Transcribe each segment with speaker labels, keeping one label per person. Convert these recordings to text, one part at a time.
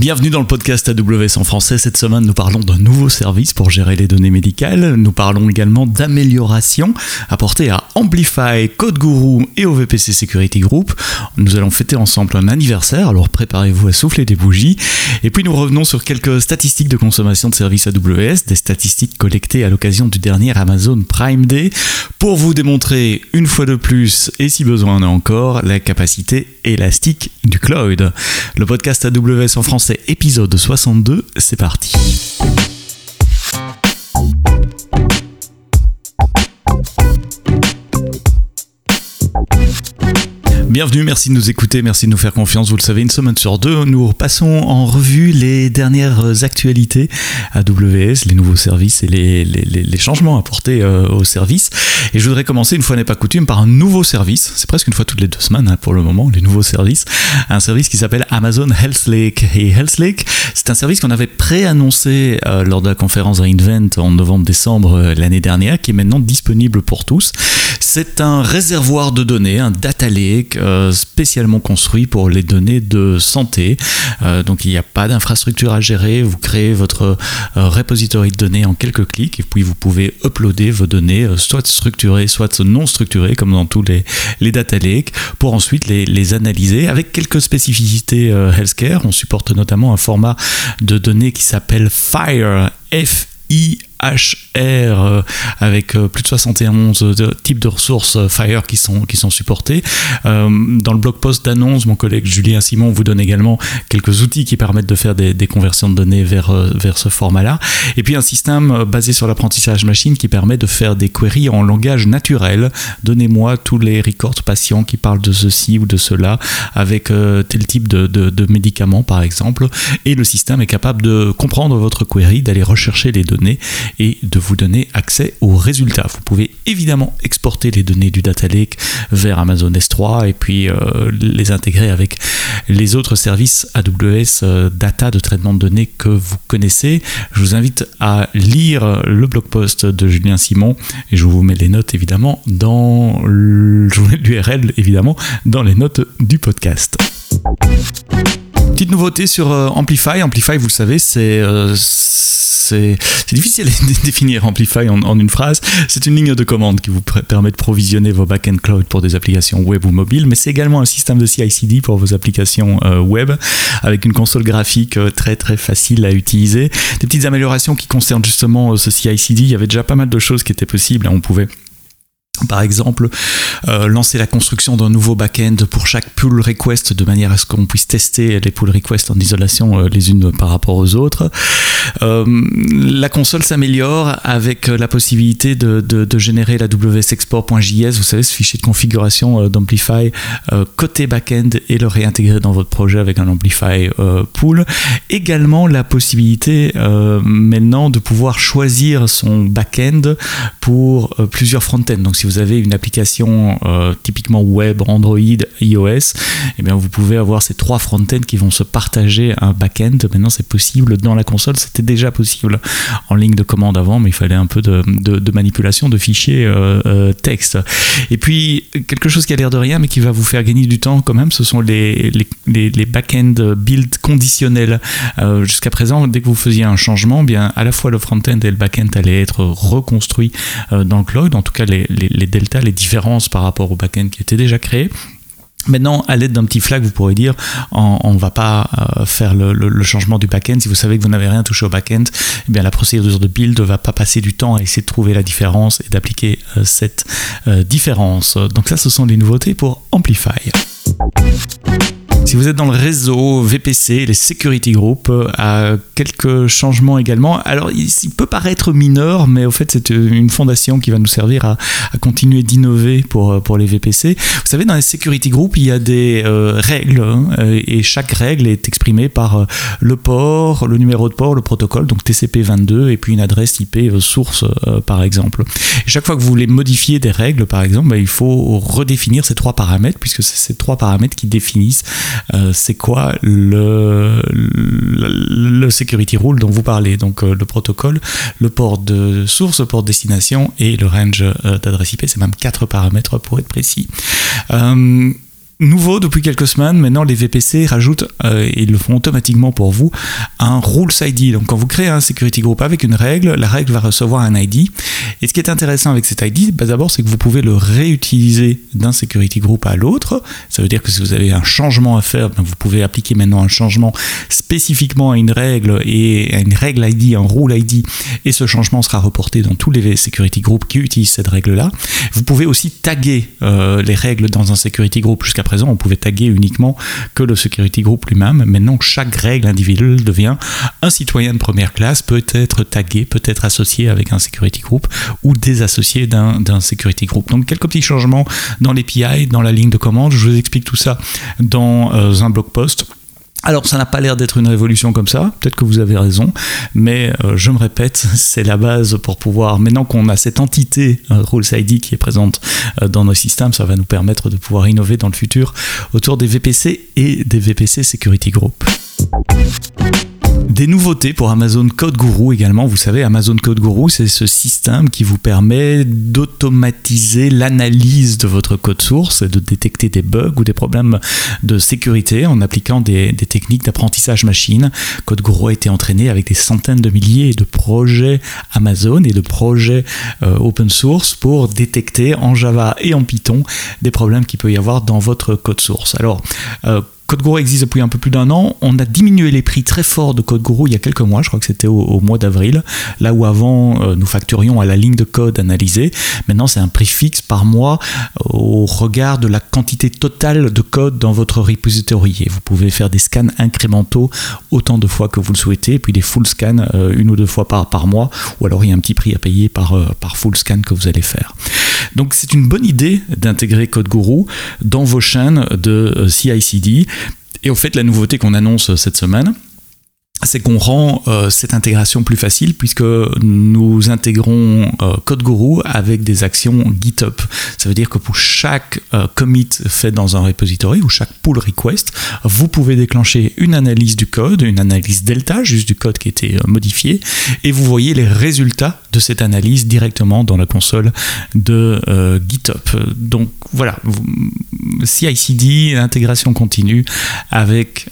Speaker 1: Bienvenue dans le podcast AWS en français. Cette semaine, nous parlons d'un nouveau service pour gérer les données médicales. Nous parlons également d'améliorations apportées à Amplify, CodeGuru et au VPC Security Group. Nous allons fêter ensemble un anniversaire, alors préparez-vous à souffler des bougies. Et puis nous revenons sur quelques statistiques de consommation de services AWS, des statistiques collectées à l'occasion du dernier Amazon Prime Day, pour vous démontrer une fois de plus, et si besoin en encore, la capacité élastique du cloud. Le podcast AWS en français épisode 62, c'est parti. Bienvenue, merci de nous écouter, merci de nous faire confiance. Vous le savez, une semaine sur deux, nous passons en revue les dernières actualités AWS, les nouveaux services et les, changements apportés euh, aux services. Et je voudrais commencer, une fois n'est pas coutume, par un nouveau service. C'est presque une fois toutes les deux semaines hein, pour le moment, les nouveaux services. Un service qui s'appelle Amazon Health Lake. Et Health Lake, c'est un service qu'on avait pré-annoncé euh, lors de la conférence Reinvent en novembre-décembre euh, l'année dernière, qui est maintenant disponible pour tous. C'est un réservoir de données, un data lake euh, spécialement construit pour les données de santé. Euh, donc il n'y a pas d'infrastructure à gérer. Vous créez votre euh, repository de données en quelques clics et puis vous pouvez uploader vos données, soit structurées, soit non structurées, comme dans tous les, data lakes, pour ensuite les, analyser avec quelques spécificités healthcare. On supporte notamment un format de données qui s'appelle FIRE, F IHR avec euh, plus de 71 euh, types de ressources euh, Fire qui sont, qui sont supportées. dans le blog post d'annonce, mon collègue Julien Simon vous donne également quelques outils qui permettent de faire des, conversions de données vers, vers ce format-là. Et puis un système basé sur l'apprentissage machine qui permet de faire des queries en langage naturel. Donnez-moi tous les records patients qui parlent de ceci ou de cela avec tel type de, de, de médicaments par exemple. Et le système est capable de comprendre votre query, d'aller rechercher les données et de vous donner accès aux résultats. Vous pouvez évidemment exporter les données du Data Lake vers Amazon S3 et puis euh, les intégrer avec les autres services AWS euh, Data de traitement de données que vous connaissez. Je vous invite à lire le blog post de Julien Simon et je vous mets les notes évidemment dans l'URL évidemment dans les notes du podcast. Petite nouveauté sur euh, Amplify. Amplify, vous le savez, c'est c'est difficile à définir Amplify en, une phrase. C'est une ligne de commande qui vous permet de provisionner vos back-end cloud pour des applications web ou mobiles, mais c'est également un système de CI/CD pour vos applications euh, web avec une console graphique euh, très très facile à utiliser. Des petites améliorations qui concernent justement euh, ce CI/CD. Il y avait déjà pas mal de choses qui étaient possibles. On pouvait par exemple, euh, lancer la construction d'un nouveau back-end pour chaque pull request de manière à ce qu'on puisse tester les pull requests en isolation euh, les unes par rapport aux autres. Euh, la console s'améliore avec la possibilité de, générer la wsexport.js, vous savez, ce fichier de configuration d'Amplify côté back-end et le réintégrer dans votre projet avec un Amplify pool. Également la possibilité maintenant de pouvoir choisir son back-end pour plusieurs front-ends. Donc si vous avez une application euh, typiquement web, Android, iOS, eh bien vous pouvez avoir ces trois front-ends qui vont se partager un back-end. Maintenant, c'est possible dans la console. C'était déjà possible en ligne de commande avant, mais il fallait un peu de, manipulation de fichiers euh, euh, texte. Et puis, quelque chose qui a l'air de rien, mais qui va vous faire gagner du temps quand même, ce sont les, les, back-end build conditionnels. Jusqu'à présent, dès que vous faisiez un changement, eh bien à la fois le front-end et le back-end allaient être reconstruits dans le cloud. En tout cas, les deltas, les différences par rapport au backend qui était déjà créé. Maintenant, à l'aide d'un petit flag, vous pourrez dire on ne va pas euh, faire le, changement du backend. Si vous savez que vous n'avez rien touché au backend, eh bien la procédure de build ne va pas passer du temps à essayer de trouver la différence et d'appliquer euh, cette euh, différence. Donc ça, ce sont les nouveautés pour Amplify. Si vous êtes dans le réseau VPC, les security groups, euh, à quelques changements également. Alors, il, peut paraître mineur, mais au fait, c'est une fondation qui va nous servir à, continuer d'innover pour, euh, pour les VPC. Vous savez, dans les security groups, il y a des euh, règles, hein, et chaque règle est exprimée par le port, le numéro de port, le protocole, donc TCP22, et puis une adresse IP source, par exemple. Et chaque fois que vous voulez modifier des règles, par exemple, bah, il faut redéfinir ces trois paramètres, puisque c'est ces trois paramètres qui définissent euh, c'est quoi le, security rule dont vous parlez? Donc euh, le protocole, le port de source, le port de destination et le range euh, d'adresse IP. C'est même quatre paramètres pour être précis. Nouveau depuis quelques semaines, maintenant les VPC rajoutent, euh, et le font automatiquement pour vous, un Rules ID. Donc quand vous créez un security group avec une règle, la règle va recevoir un ID. Et ce qui est intéressant avec cet ID, bah, d'abord c'est que vous pouvez le réutiliser d'un security group à l'autre. Ça veut dire que si vous avez un changement à faire, bah, vous pouvez appliquer maintenant un changement spécifiquement à une règle et à une règle ID, un rule ID, et ce changement sera reporté dans tous les security groups qui utilisent cette règle-là. Vous pouvez aussi taguer euh, les règles dans un security group jusqu'à présent, on pouvait taguer uniquement que le security group lui-même. Maintenant, chaque règle individuelle devient un citoyen de première classe, peut être tagué, peut être associé avec un security group ou désassocié d'un security group. Donc, quelques petits changements dans l'API, dans la ligne de commande. Je vous explique tout ça dans euh, un blog post. Alors ça n'a pas l'air d'être une révolution comme ça, peut-être que vous avez raison, mais euh, je me répète, c'est la base pour pouvoir, maintenant qu'on a cette entité euh, Rules ID qui est présente euh, dans nos systèmes, ça va nous permettre de pouvoir innover dans le futur autour des VPC et des VPC Security Group. Des nouveautés pour Amazon Code Guru également. Vous savez, Amazon Code Guru, c'est ce système qui vous permet d'automatiser l'analyse de votre code source et de détecter des bugs ou des problèmes de sécurité en appliquant des, techniques d'apprentissage machine. Code Guru a été entraîné avec des centaines de milliers de projets Amazon et de projets euh, open source pour détecter en Java et en Python des problèmes qu'il peut y avoir dans votre code source. Alors, euh, CodeGuru existe depuis un peu plus d'un an. On a diminué les prix très fort de CodeGuru il y a quelques mois, je crois que c'était au, mois d'avril, là où avant euh, nous facturions à la ligne de code analysée. Maintenant, c'est un prix fixe par mois au regard de la quantité totale de code dans votre repository. Et vous pouvez faire des scans incrémentaux autant de fois que vous le souhaitez, puis des full scans euh, une ou deux fois par, mois, ou alors il y a un petit prix à payer par, euh, par full scan que vous allez faire. Donc c'est une bonne idée d'intégrer CodeGuru dans vos chaînes de CI/CD et au fait, la nouveauté qu'on annonce cette semaine, c'est qu'on rend euh, cette intégration plus facile puisque nous intégrons euh, CodeGuru avec des actions GitHub. Ça veut dire que pour chaque euh, commit fait dans un repository ou chaque pull request, vous pouvez déclencher une analyse du code, une analyse delta, juste du code qui a été modifié, et vous voyez les résultats de cette analyse directement dans la console de GitHub. Donc voilà, CI/CD, intégration continue avec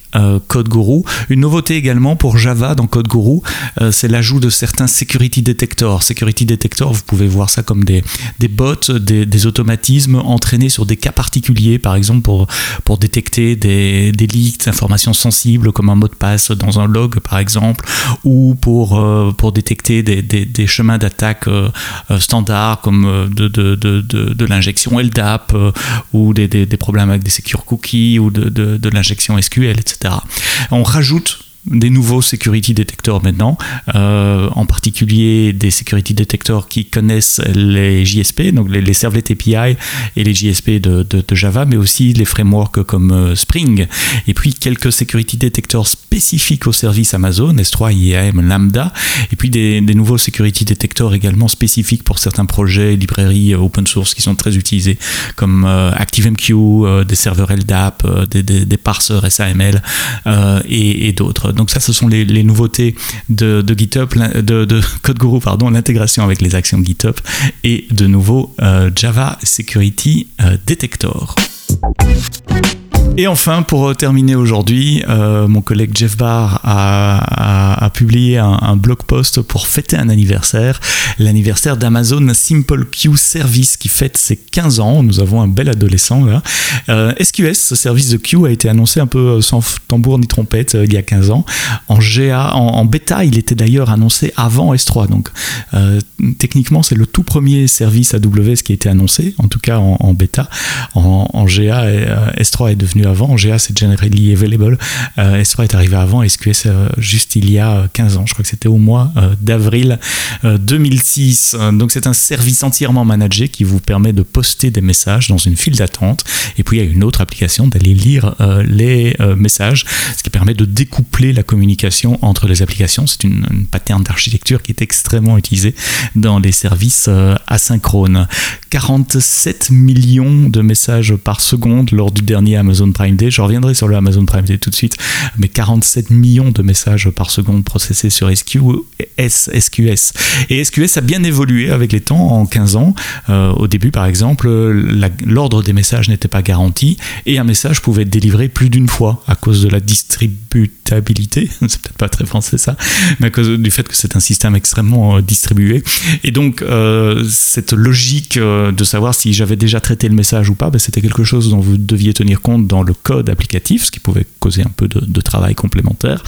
Speaker 1: CodeGuru. Une nouveauté également pour Java dans Code Guru, euh, c'est l'ajout de certains security detectors. Security detectors, vous pouvez voir ça comme des, bots, des, automatismes entraînés sur des cas particuliers, par exemple pour, détecter des, des leaks, informations sensibles comme un mot de passe dans un log par exemple, ou pour, euh, détecter des, chemins d'attaque euh, standards comme de, de, l'injection LDAP ou des, problèmes avec des secure cookies ou de l'injection SQL, etc. On rajoute des nouveaux security detectors maintenant, euh, en particulier des security detectors qui connaissent les JSP, donc les, les API et les JSP de, Java, mais aussi les frameworks comme euh, Spring, et puis quelques security detectors spécifiques aux services Amazon, S3, IAM, Lambda, et puis des, nouveaux security detectors également spécifiques pour certains projets, librairies euh, open source qui sont très utilisés, comme ActiveMQ, des serveurs LDAP, des, parseurs SAML et d'autres. Donc ça, ce sont les, nouveautés de, GitHub, de, de CodeGuru, pardon, l'intégration avec les actions GitHub et de nouveau euh, Java Security euh, Detector. Et enfin, pour terminer aujourd'hui, euh, mon collègue Jeff Barr a, publié un, blog post pour fêter un anniversaire, l'anniversaire d'Amazon Simple Queue Service qui fête ses 15 ans. Nous avons un bel adolescent là. Euh, SQS, ce service de queue, a été annoncé un peu sans tambour ni trompette euh, il y a 15 ans. En GA, en, bêta, il était d'ailleurs annoncé avant S3. Donc techniquement, c'est le tout premier service AWS qui a été annoncé, en tout cas en, bêta. En, en GA, S3 est devenu avant. GA, c'est Generally Available. Euh, S3 est arrivé avant, SQS euh, juste il y a 15 ans. Je crois que c'était au mois euh, d'avril 2006. Donc c'est un service entièrement managé qui vous permet de poster des messages dans une file d'attente. Et puis il y a une autre application d'aller lire les messages, ce qui permet de découpler la communication entre les applications. C'est une, une pattern d'architecture qui est extrêmement utilisée dans les services asynchrones. 47 millions de messages par seconde lors du dernier Amazon Prime Day. Je reviendrai sur le Amazon Prime Day tout de suite, mais 47 millions de messages par seconde processés sur SQS, SQS. Et SQS a bien évolué avec les temps en 15 ans. Euh, au début, par exemple, l'ordre des messages n'était pas garanti et un message pouvait être délivré plus d'une fois à cause de la distributabilité. c'est peut-être pas très français ça, mais à cause du fait que c'est un système extrêmement euh, distribué. Et donc, euh, cette logique de savoir si j'avais déjà traité le message ou pas, ben, c'était quelque chose dont vous deviez tenir compte dans le code applicatif, ce qui pouvait causer un peu de, travail complémentaire.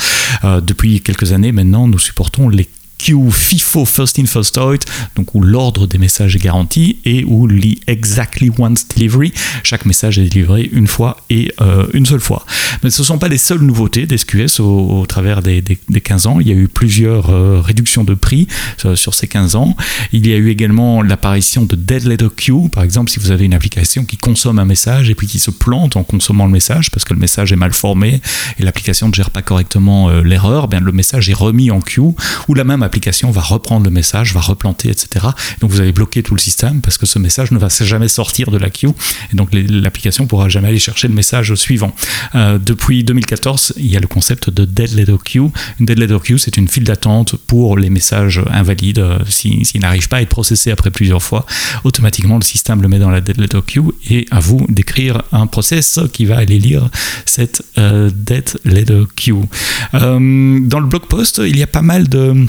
Speaker 1: depuis quelques années maintenant, nous supportons les queue FIFO First In First Out, donc où l'ordre des messages est garanti et où the exactly once delivery, chaque message est délivré une fois et euh, une seule fois. Mais ce ne sont pas les seules nouveautés d'SQS au, au, travers des, des, 15 ans. Il y a eu plusieurs euh, réductions de prix euh, sur ces 15 ans. Il y a eu également l'apparition de Dead Letter Queue. Par exemple, si vous avez une application qui consomme un message et puis qui se plante en consommant le message parce que le message est mal formé et l'application ne gère pas correctement l'erreur, bien le message est remis en queue ou la même l'application va reprendre le message, va replanter, etc. Donc vous allez bloquer tout le système parce que ce message ne va jamais sortir de la queue et donc l'application pourra jamais aller chercher le message suivant. Euh, depuis 2014, il y a le concept de dead letter queue. Une dead letter queue, c'est une file d'attente pour les messages invalides. S'ils si, n'arrivent pas à être processés après plusieurs fois, automatiquement le système le met dans la dead letter queue et à vous d'écrire un process qui va aller lire cette euh, dead letter queue. Euh, dans le blog post, il y a pas mal de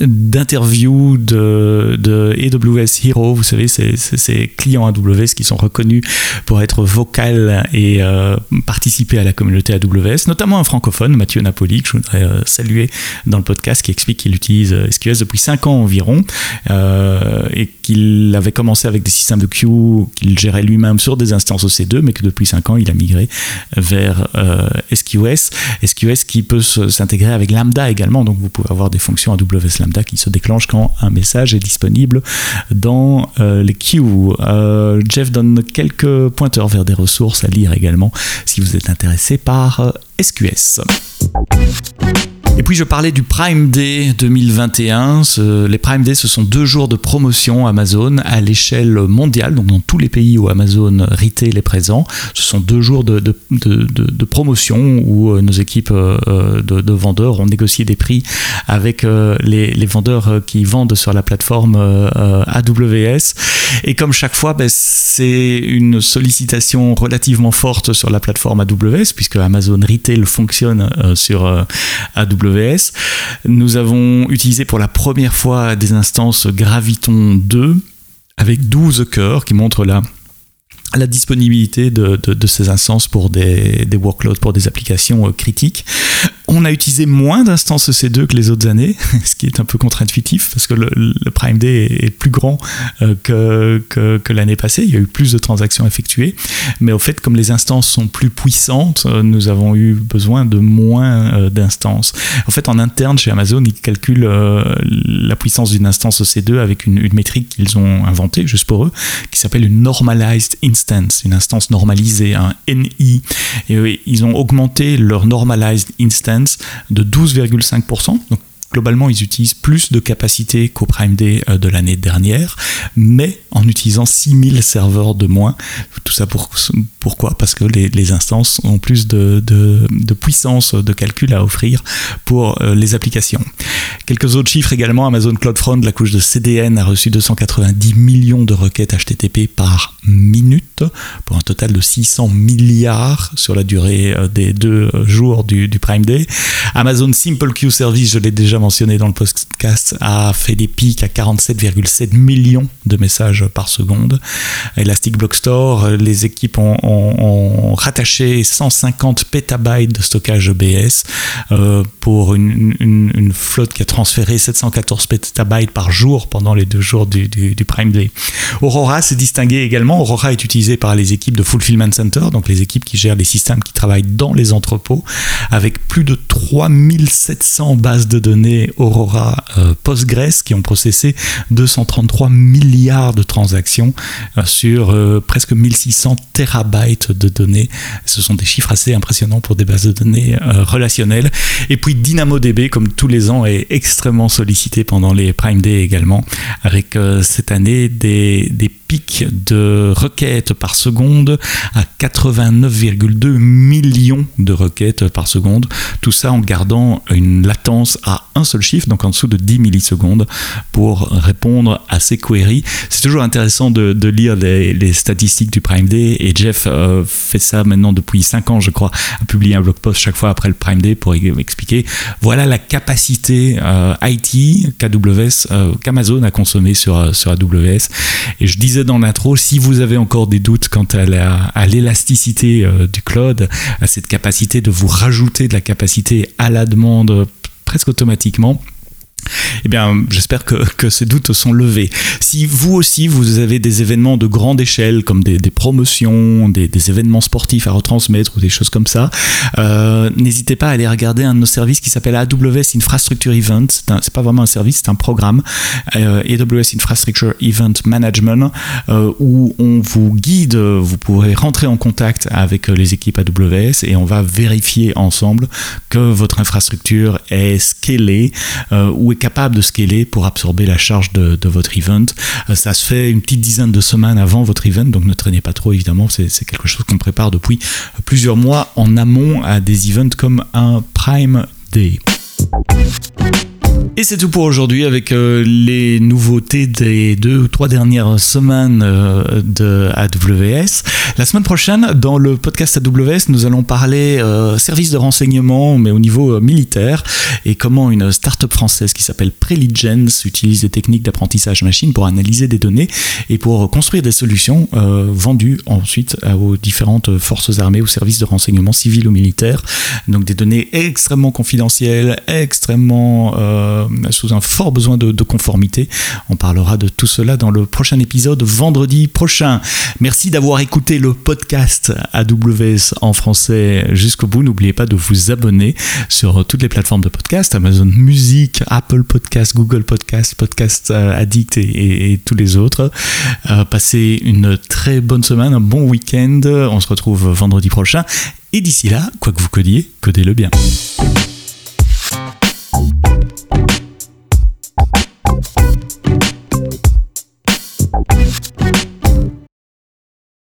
Speaker 1: d'interviews de, de AWS Hero, vous savez, ces, ces, clients AWS qui sont reconnus pour être vocal et euh, participer à la communauté AWS, notamment un francophone, Mathieu Napoli, que je voudrais euh, saluer dans le podcast, qui explique qu'il utilise euh, SQS depuis 5 ans environ et qu'il avait commencé avec des systèmes de queue qu'il gérait lui-même sur des instances OC2, mais que depuis 5 ans, il a migré vers SQS. SQS qui peut s'intégrer avec Lambda également, donc vous pouvez avoir des fonctions AWS Lambda qui se déclenche quand un message est disponible dans euh, les queues. Euh, Jeff donne quelques pointeurs vers des ressources à lire également si vous êtes intéressé par SQS. Et puis je parlais du Prime Day 2021. les Prime Day, ce sont deux jours de promotion Amazon à l'échelle mondiale, donc dans tous les pays où Amazon Retail est présent. Ce sont deux jours de, promotion où euh, nos équipes euh, euh, de, vendeurs ont négocié des prix avec les, les, vendeurs qui vendent sur la plateforme AWS. Et comme chaque fois, ben, c'est une sollicitation relativement forte sur la plateforme AWS, puisque Amazon Retail fonctionne sur AWS nous avons utilisé pour la première fois des instances Graviton 2 avec 12 cœurs qui montrent la disponibilité de, ces instances pour des, des, workloads, pour des applications euh, critiques. On a utilisé moins d'instances EC2 que les autres années, ce qui est un peu contre-intuitif parce que le, Prime Day est, plus grand euh, que, que, l'année passée. Il y a eu plus de transactions effectuées. Mais au fait, comme les instances sont plus puissantes, euh, nous avons eu besoin de moins euh, d'instances. En fait, en interne, chez Amazon, ils calculent la puissance d'une instance EC2 avec une, une métrique qu'ils ont inventée juste pour eux, qui s'appelle une Normalized Instance, une instance normalisée, un NI. Et ils ont augmenté leur Normalized Instance de 12,5%. Donc globalement, ils utilisent plus de capacité qu'au Prime Day euh, de l'année dernière, mais en utilisant 6000 serveurs de moins. Tout ça pour, pourquoi? Parce que les, instances ont plus de, puissance de calcul à offrir pour euh, les applications. Quelques autres chiffres également, Amazon CloudFront, la couche de CDN, a reçu 290 millions de requêtes HTTP par minute, pour un total de 600 milliards sur la durée euh, des deux jours du, du Prime Day. Amazon Simple Queue Service, je l'ai déjà mentionné dans le podcast, a fait des pics à 47,7 millions de messages par seconde. Elastic Block Store, les équipes ont, rattaché 150 pétabytes de stockage EBS euh, pour une, flotte qui a transféré 714 pétabytes par jour pendant les deux jours du, Prime Day. Aurora s'est distingué également. Aurora est utilisé par les équipes de Fulfillment Center, donc les équipes qui gèrent les systèmes qui travaillent dans les entrepôts, avec plus de 3700 bases de données Aurora euh, Postgres qui ont processé 233 milliards de transactions euh, sur euh, presque 1600 terabytes de données. Ce sont des chiffres assez impressionnants pour des bases de données relationnelles. Et puis DynamoDB, comme tous les ans, est extrêmement sollicité pendant les Prime Day également, avec cette année des, des pic de requêtes par seconde à 89,2 millions de requêtes par seconde. Tout ça en gardant une latence à un seul chiffre, donc en dessous de 10 millisecondes, pour répondre à ces queries. C'est toujours intéressant de, lire les, statistiques du Prime Day et Jeff euh, fait ça maintenant depuis 5 ans, je crois, a publié un blog post chaque fois après le Prime Day pour expliquer voilà la capacité euh, IT qu'AWS, euh, qu'Amazon a consommé sur, sur AWS. Et je disais dans l'intro, si vous avez encore des doutes quant à l'élasticité du cloud, à cette capacité de vous rajouter de la capacité à la demande presque automatiquement, eh bien, j'espère que, ces doutes sont levés. Si vous aussi, vous avez des événements de grande échelle, comme des, promotions, des, événements sportifs à retransmettre ou des choses comme ça, euh, n'hésitez pas à aller regarder un de nos services qui s'appelle AWS Infrastructure Event. C'est pas vraiment un service, c'est un programme, euh, AWS Infrastructure Event Management, euh, où on vous guide, vous pourrez rentrer en contact avec les équipes AWS et on va vérifier ensemble que votre infrastructure est scalée est capable de scaler pour absorber la charge de, votre event. Euh, ça se fait une petite dizaine de semaines avant votre event, donc ne traînez pas trop évidemment, c'est quelque chose qu'on prépare depuis plusieurs mois en amont à des events comme un Prime Day. Et c'est tout pour aujourd'hui avec euh, les nouveautés des deux ou trois dernières semaines euh, de AWS. La semaine prochaine, dans le podcast AWS, nous allons parler euh, service de renseignement, mais au niveau militaire, et comment une start-up française qui s'appelle Preligence utilise des techniques d'apprentissage machine pour analyser des données et pour construire des solutions vendues ensuite aux différentes forces armées, aux services de renseignement civil ou militaire. Donc des données extrêmement confidentielles, extrêmement euh, sous un fort besoin de, conformité. On parlera de tout cela dans le prochain épisode vendredi prochain. Merci d'avoir écouté le podcast AWS en français jusqu'au bout. N'oubliez pas de vous abonner sur toutes les plateformes de podcast, Amazon Music, Apple Podcast, Google Podcast, Podcast euh, Addict et, tous les autres. Euh, passez une très bonne semaine, un bon week-end. On se retrouve vendredi prochain. Et d'ici là, quoi que vous codiez, codez-le bien. Thank